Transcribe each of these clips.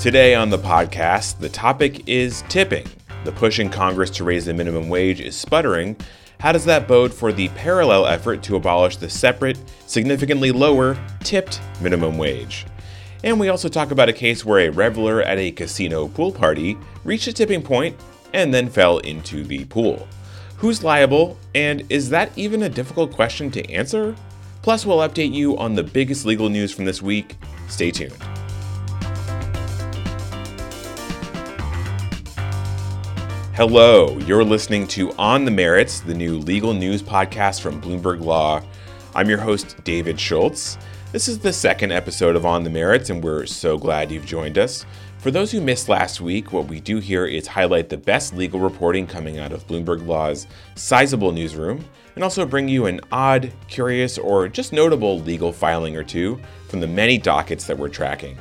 Today on the podcast, the topic is tipping. The push in Congress to raise the minimum wage is sputtering. How does that bode for the parallel effort to abolish the separate, significantly lower, tipped minimum wage? And we also talk about a case where a reveler at a casino pool party reached a tipping point and then fell into the pool. Who's liable, and is that even a difficult question to answer? Plus, we'll update you on the biggest legal news from this week. Stay tuned. Hello, you're listening to On the Merits, the new legal news podcast from Bloomberg Law. I'm your host, David Schultz. This is the second episode of On the Merits, and we're so glad you've joined us. For those who missed last week, what we do here is highlight the best legal reporting coming out of Bloomberg Law's sizable newsroom, and also bring you an odd, curious, or just notable legal filing or two from the many dockets that we're tracking.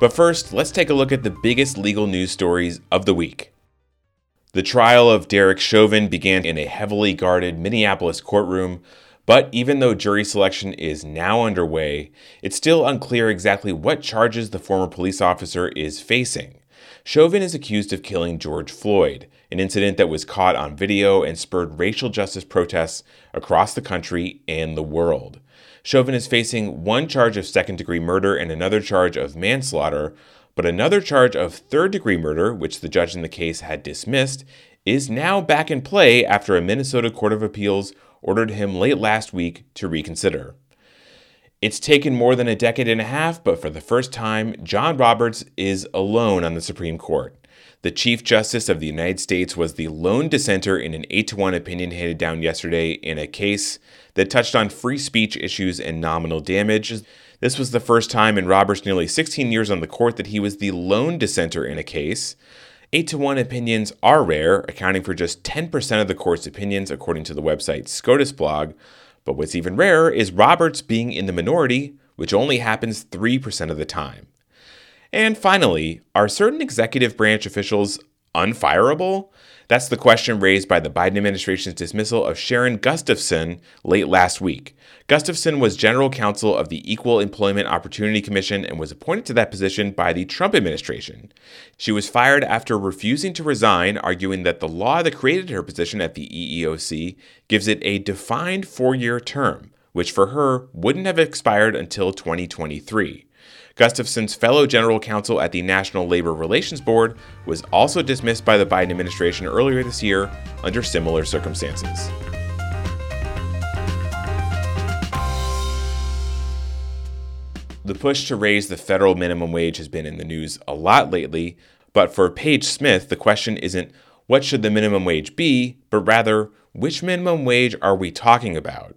But first, let's take a look at the biggest legal news stories of the week. The trial of Derek Chauvin began in a heavily guarded Minneapolis courtroom, but even though jury selection is now underway, it's still unclear exactly what charges the former police officer is facing. Chauvin is accused of killing George Floyd, an incident that was caught on video and spurred racial justice protests across the country and the world. Chauvin is facing one charge of second degree murder and another charge of manslaughter, but another charge of third degree murder, which the judge in the case had dismissed, is now back in play after a Minnesota Court of Appeals ordered him late last week to reconsider. It's taken more than a decade and a half, but for the first time, John Roberts is alone on the Supreme Court. The Chief Justice of the United States was the lone dissenter in an 8 to 1 opinion handed down yesterday in a case that touched on free speech issues and nominal damage. This was the first time in Roberts' nearly 16 years on the court that he was the lone dissenter in a case. 8 to 1 opinions are rare, accounting for just 10% of the court's opinions, according to the website SCOTUS blog. But what's even rarer is Roberts being in the minority, which only happens 3% of the time. And finally, are certain executive branch officials unfireable? That's the question raised by the Biden administration's dismissal of Sharon Gustafson late last week. Gustafson was general counsel of the Equal Employment Opportunity Commission and was appointed to that position by the Trump administration. She was fired after refusing to resign, arguing that the law that created her position at the EEOC gives it a defined four year term, which for her wouldn't have expired until 2023. Gustafson's fellow general counsel at the National Labor Relations Board was also dismissed by the Biden administration earlier this year under similar circumstances. The push to raise the federal minimum wage has been in the news a lot lately, but for Paige Smith, the question isn't what should the minimum wage be, but rather which minimum wage are we talking about?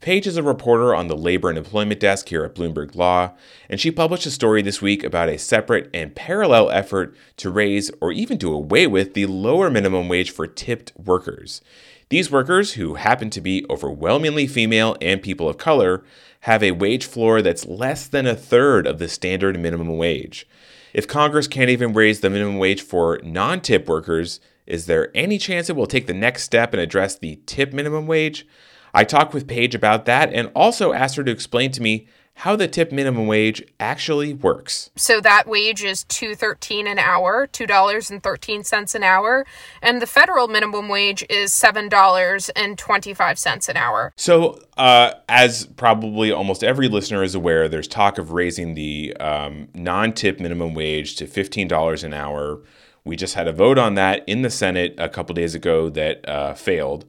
Paige is a reporter on the labor and employment desk here at Bloomberg Law, and she published a story this week about a separate and parallel effort to raise or even do away with the lower minimum wage for tipped workers. These workers, who happen to be overwhelmingly female and people of color, have a wage floor that's less than a third of the standard minimum wage. If Congress can't even raise the minimum wage for non tip workers, is there any chance it will take the next step and address the tip minimum wage? I talked with Paige about that and also asked her to explain to me how the tip minimum wage actually works. So that wage is 213 an hour, $2.13 an hour, and the federal minimum wage is $7.25 an hour. So, uh, as probably almost every listener is aware, there's talk of raising the um, non-tip minimum wage to $15 an hour. We just had a vote on that in the Senate a couple days ago that uh, failed.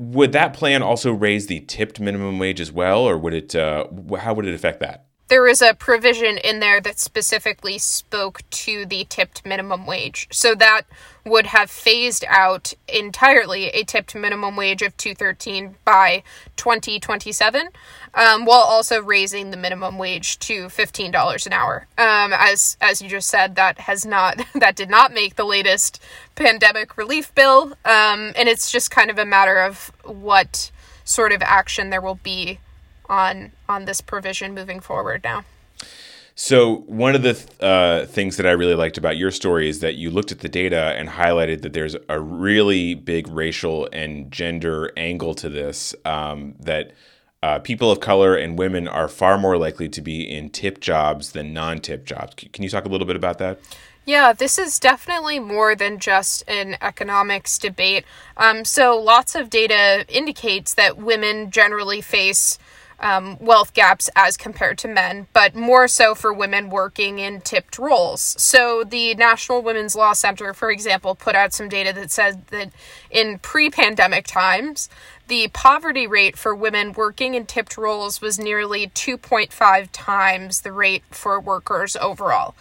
Would that plan also raise the tipped minimum wage as well, or would it? Uh, how would it affect that? There is a provision in there that specifically spoke to the tipped minimum wage. So that would have phased out entirely a tipped minimum wage of 213 by 2027 um, while also raising the minimum wage to $15 an hour. Um, as as you just said that has not that did not make the latest pandemic relief bill um, and it's just kind of a matter of what sort of action there will be on on this provision moving forward now. So one of the th- uh, things that I really liked about your story is that you looked at the data and highlighted that there's a really big racial and gender angle to this um, that uh, people of color and women are far more likely to be in tip jobs than non tip jobs. Can you talk a little bit about that? Yeah, this is definitely more than just an economics debate. Um, so, lots of data indicates that women generally face um, wealth gaps as compared to men, but more so for women working in tipped roles. So, the National Women's Law Center, for example, put out some data that said that in pre pandemic times, the poverty rate for women working in tipped roles was nearly 2.5 times the rate for workers overall.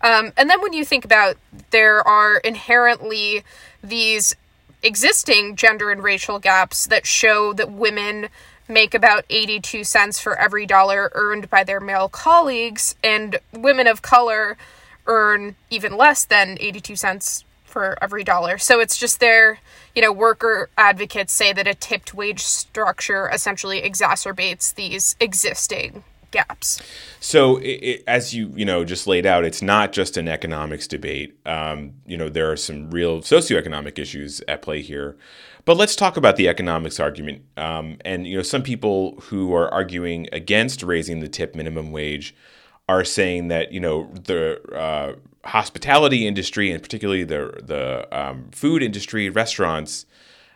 Um, and then when you think about there are inherently these existing gender and racial gaps that show that women make about 82 cents for every dollar earned by their male colleagues, and women of color earn even less than 82 cents for every dollar. So it's just their, you know, worker advocates say that a tipped wage structure essentially exacerbates these existing gaps. So, it, it, as you you know just laid out, it's not just an economics debate. Um, you know, there are some real socioeconomic issues at play here. But let's talk about the economics argument. Um, and you know, some people who are arguing against raising the tip minimum wage are saying that you know the uh, hospitality industry and particularly the the um, food industry, restaurants,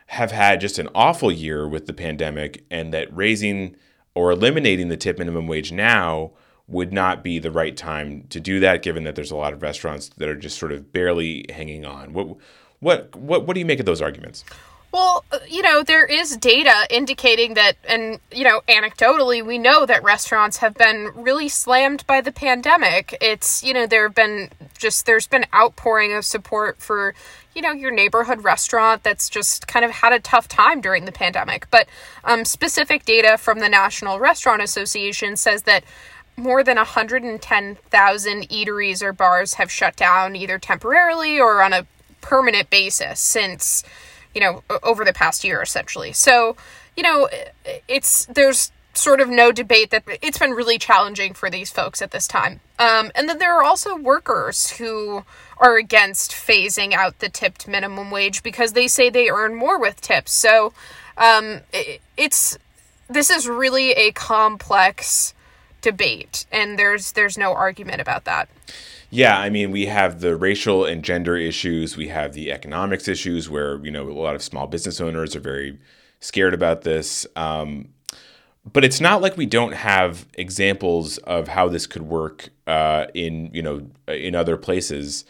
have had just an awful year with the pandemic, and that raising or eliminating the tip minimum wage now would not be the right time to do that, given that there's a lot of restaurants that are just sort of barely hanging on. What what what what do you make of those arguments? Well, uh, you know, there is data indicating that, and, you know, anecdotally, we know that restaurants have been really slammed by the pandemic. It's, you know, there have been just, there's been outpouring of support for, you know, your neighborhood restaurant that's just kind of had a tough time during the pandemic. But um, specific data from the National Restaurant Association says that more than 110,000 eateries or bars have shut down either temporarily or on a permanent basis since you know, over the past year essentially. So, you know, it's there's sort of no debate that it's been really challenging for these folks at this time. Um, and then there are also workers who are against phasing out the tipped minimum wage because they say they earn more with tips. So um, it, it's this is really a complex debate, and there's there's no argument about that. Yeah, I mean, we have the racial and gender issues. We have the economics issues where, you know, a lot of small business owners are very scared about this. Um, but it's not like we don't have examples of how this could work uh, in, you know, in other places.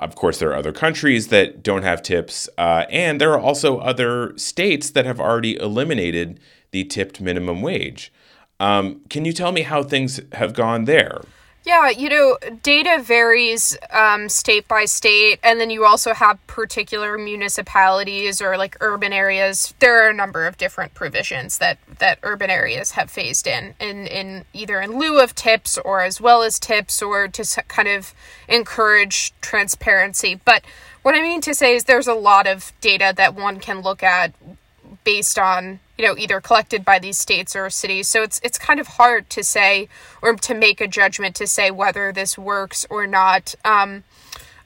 Of course, there are other countries that don't have tips, uh, and there are also other states that have already eliminated the tipped minimum wage. Um, can you tell me how things have gone there? Yeah, you know, data varies um, state by state, and then you also have particular municipalities or like urban areas. There are a number of different provisions that that urban areas have phased in, in in either in lieu of tips or as well as tips, or to kind of encourage transparency. But what I mean to say is, there's a lot of data that one can look at based on you know either collected by these states or cities. So it's it's kind of hard to say or to make a judgment to say whether this works or not. Um,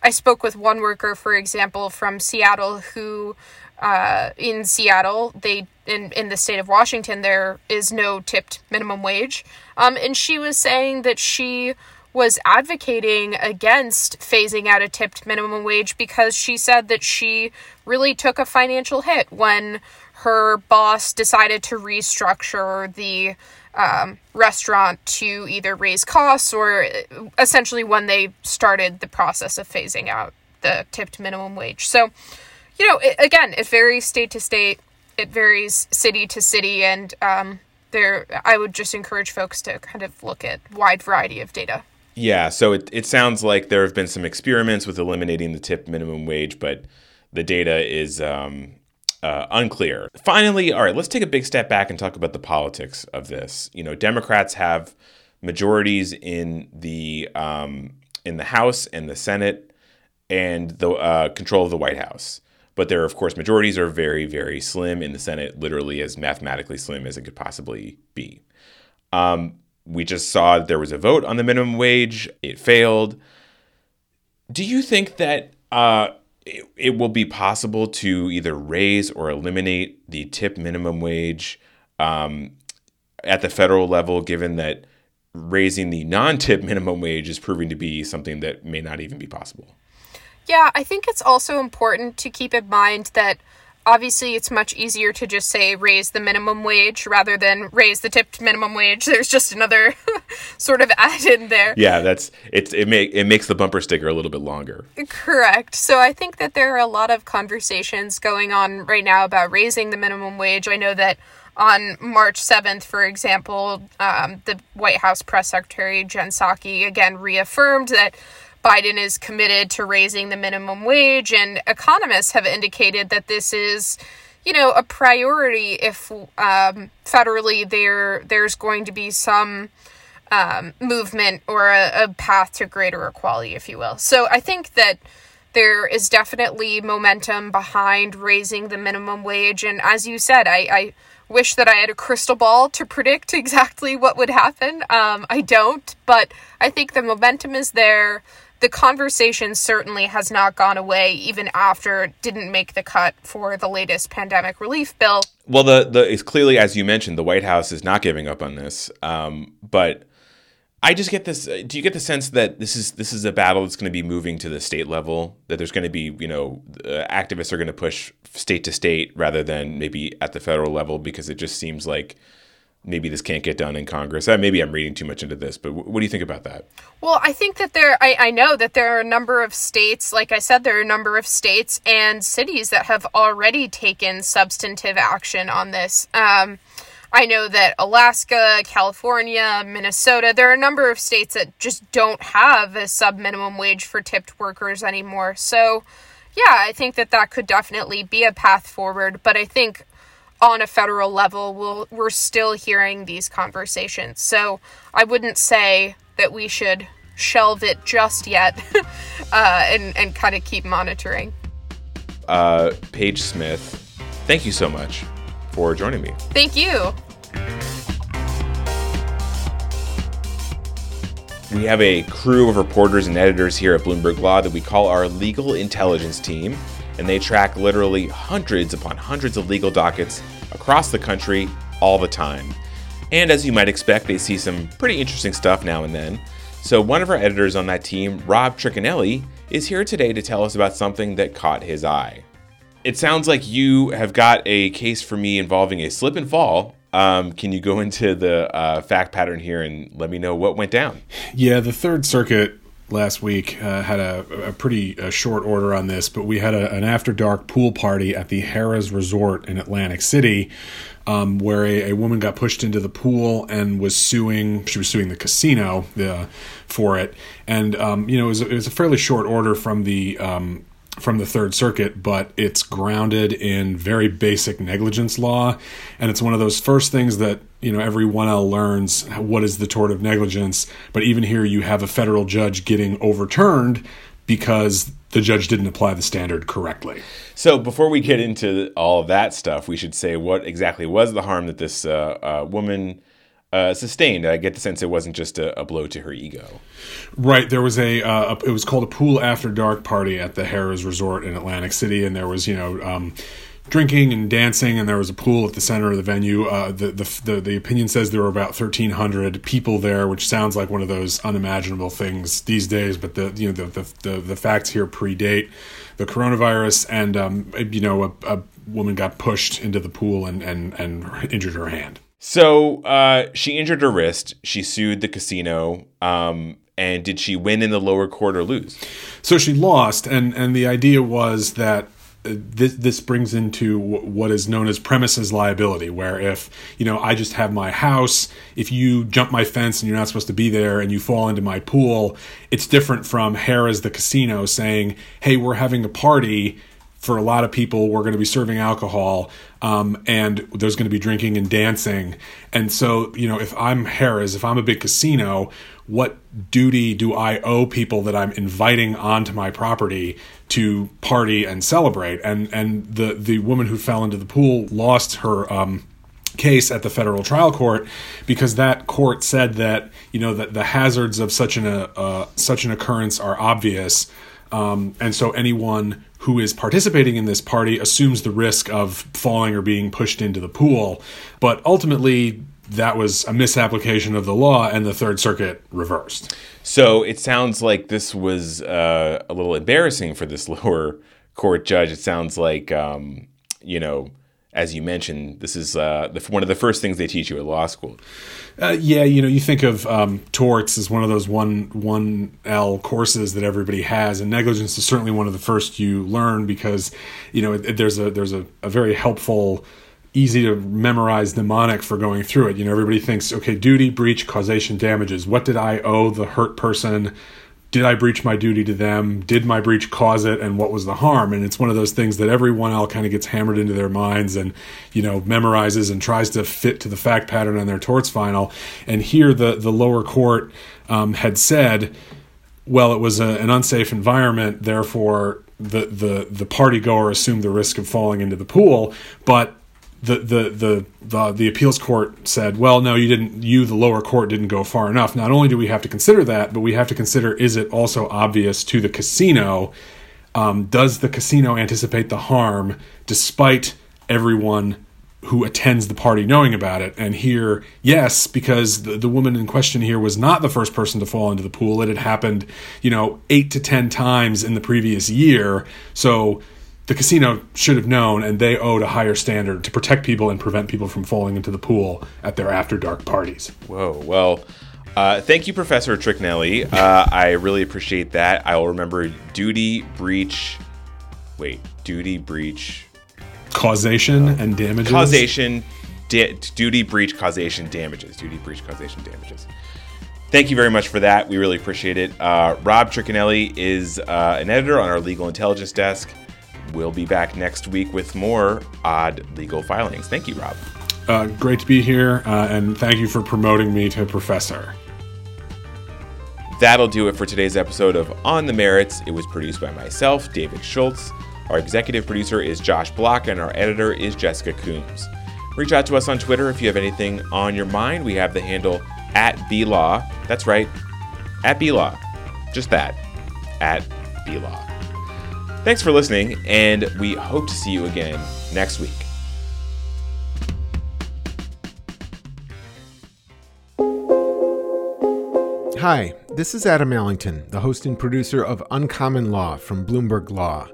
i spoke with one worker for example from seattle who uh, in seattle they in, in the state of washington there is no tipped minimum wage. Um, and she was saying that she was advocating against phasing out a tipped minimum wage because she said that she really took a financial hit when her boss decided to restructure the um, restaurant to either raise costs or essentially when they started the process of phasing out the tipped minimum wage. So, you know, it, again, it varies state to state, it varies city to city, and um, there, I would just encourage folks to kind of look at wide variety of data. Yeah, so it, it sounds like there have been some experiments with eliminating the tip minimum wage, but the data is um, uh, unclear. Finally, all right, let's take a big step back and talk about the politics of this. You know, Democrats have majorities in the um, in the House and the Senate and the uh, control of the White House. But there, of course, majorities are very, very slim in the Senate, literally as mathematically slim as it could possibly be. Um, we just saw there was a vote on the minimum wage; it failed. Do you think that? Uh, it, it will be possible to either raise or eliminate the tip minimum wage um, at the federal level, given that raising the non tip minimum wage is proving to be something that may not even be possible. Yeah, I think it's also important to keep in mind that obviously it's much easier to just say raise the minimum wage rather than raise the tipped minimum wage. There's just another sort of add in there. Yeah, that's it's it make it makes the bumper sticker a little bit longer. Correct. So I think that there are a lot of conversations going on right now about raising the minimum wage. I know that on March 7th, for example, um, the White House press secretary Jen Psaki again reaffirmed that Biden is committed to raising the minimum wage, and economists have indicated that this is, you know, a priority if um, federally there there's going to be some um, movement or a, a path to greater equality, if you will. So I think that there is definitely momentum behind raising the minimum wage, and as you said, I, I wish that I had a crystal ball to predict exactly what would happen. Um, I don't, but I think the momentum is there the conversation certainly has not gone away even after it didn't make the cut for the latest pandemic relief bill. Well, the the it's clearly as you mentioned, the White House is not giving up on this. Um, but I just get this. Do you get the sense that this is this is a battle that's going to be moving to the state level? That there's going to be you know uh, activists are going to push state to state rather than maybe at the federal level because it just seems like maybe this can't get done in Congress. Uh, maybe I'm reading too much into this, but what do you think about that? Well, I think that there, I, I know that there are a number of states, like I said, there are a number of states and cities that have already taken substantive action on this. Um, I know that Alaska, California, Minnesota, there are a number of states that just don't have a sub minimum wage for tipped workers anymore. So, yeah, I think that that could definitely be a path forward. But I think on a federal level, we'll, we're still hearing these conversations. So I wouldn't say that we should shelve it just yet uh, and, and kind of keep monitoring. Uh, Paige Smith, thank you so much for joining me. Thank you. We have a crew of reporters and editors here at Bloomberg Law that we call our legal intelligence team, and they track literally hundreds upon hundreds of legal dockets across the country all the time. And as you might expect, they see some pretty interesting stuff now and then. So, one of our editors on that team, Rob Tricchinelli, is here today to tell us about something that caught his eye. It sounds like you have got a case for me involving a slip and fall. Um, can you go into the uh, fact pattern here and let me know what went down? Yeah, the Third Circuit last week uh, had a, a pretty uh, short order on this, but we had a, an after dark pool party at the Harrah's Resort in Atlantic City. Um, where a, a, woman got pushed into the pool and was suing. She was suing the casino uh, for it, and um, you know it was, it was, a fairly short order from the um, from the Third Circuit, but it's grounded in very basic negligence law, and it's one of those first things that you know every 1L learns what is the tort of negligence. But even here, you have a federal judge getting overturned because the judge didn't apply the standard correctly. So before we get into all of that stuff, we should say what exactly was the harm that this uh, uh, woman uh, sustained. I get the sense it wasn't just a, a blow to her ego. Right. There was a, uh, a, it was called a pool after dark party at the Harrah's Resort in Atlantic City, and there was you know. Um, drinking and dancing, and there was a pool at the center of the venue. Uh, the, the, the the opinion says there were about thirteen hundred people there, which sounds like one of those unimaginable things these days. But the you know the the the, the facts here predate the coronavirus, and um, you know a, a woman got pushed into the pool and and and injured her hand. So uh, she injured her wrist. She sued the casino. Um, and did she win in the lower court or lose? So she lost, and and the idea was that uh, this this brings into what is known as premises liability, where if you know I just have my house, if you jump my fence and you're not supposed to be there, and you fall into my pool, it's different from Harrah's the casino saying, "Hey, we're having a party." For a lot of people, we're going to be serving alcohol um, and there's going to be drinking and dancing. And so, you know, if I'm Harrah's, if I'm a big casino, what duty do I owe people that I'm inviting onto my property to party and celebrate? And and the the woman who fell into the pool lost her. Um, case at the federal trial court because that court said that you know that the hazards of such an uh, such an occurrence are obvious um, and so anyone who is participating in this party assumes the risk of falling or being pushed into the pool. But ultimately, that was a misapplication of the law, and the Third Circuit reversed. So it sounds like this was uh, a little embarrassing for this lower court judge. It sounds like, um, you know, as you mentioned, this is uh, the, one of the first things they teach you at law school. Uh, yeah, you know, you think of um, torts as one of those one one L courses that everybody has, and negligence is certainly one of the first you learn because you know it, it, there's a there's a, a very helpful easy to memorize mnemonic for going through it. You know, everybody thinks, okay, duty, breach, causation, damages. What did I owe the hurt person? Did I breach my duty to them? Did my breach cause it? And what was the harm? And it's one of those things that everyone else kind of gets hammered into their minds and, you know, memorizes and tries to fit to the fact pattern on their torts final. And here the, the lower court um, had said, well, it was a, an unsafe environment, therefore the, the, the party goer assumed the risk of falling into the pool. But the, the the the the appeals court said, "Well, no, you didn't. You, the lower court, didn't go far enough." Not only do we have to consider that, but we have to consider: is it also obvious to the casino? Um, does the casino anticipate the harm, despite everyone who attends the party knowing about it? And here, yes, because the, the woman in question here was not the first person to fall into the pool. It had happened, you know, eight to ten times in the previous year. So the casino should have known and they owed a higher standard to protect people and prevent people from falling into the pool at their after dark parties. Whoa. Well, uh, thank you, Professor Tricchinelli. Uh, I really appreciate that. I will remember duty, breach. Wait, duty, breach. Causation uh, and damages. Causation, da- duty, breach, causation, damages. Duty, breach, causation, damages. Thank you very much for that. We really appreciate it. Uh, Rob Tricchinelli is uh, an editor on our legal intelligence desk. We'll be back next week with more odd legal filings. Thank you, Rob. Uh, great to be here, uh, and thank you for promoting me to professor. That'll do it for today's episode of On the Merits. It was produced by myself, David Schultz. Our executive producer is Josh Block, and our editor is Jessica Coombs. Reach out to us on Twitter if you have anything on your mind. We have the handle at BLaw. That's right, at BLaw. Just that, at BLaw. Thanks for listening, and we hope to see you again next week. Hi, this is Adam Allington, the host and producer of Uncommon Law from Bloomberg Law.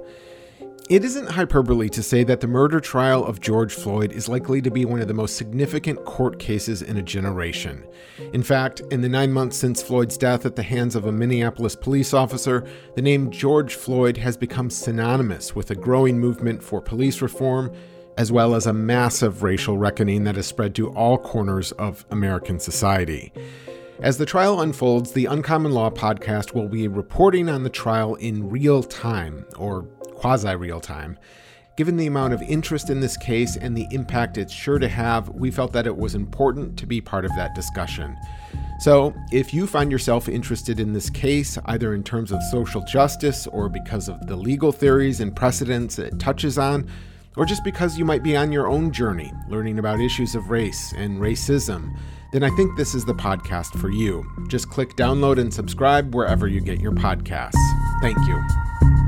It isn't hyperbole to say that the murder trial of George Floyd is likely to be one of the most significant court cases in a generation. In fact, in the nine months since Floyd's death at the hands of a Minneapolis police officer, the name George Floyd has become synonymous with a growing movement for police reform, as well as a massive racial reckoning that has spread to all corners of American society. As the trial unfolds, the Uncommon Law podcast will be reporting on the trial in real time, or quasi real time. Given the amount of interest in this case and the impact it's sure to have, we felt that it was important to be part of that discussion. So, if you find yourself interested in this case, either in terms of social justice or because of the legal theories and precedents it touches on, or just because you might be on your own journey learning about issues of race and racism, then I think this is the podcast for you. Just click download and subscribe wherever you get your podcasts. Thank you.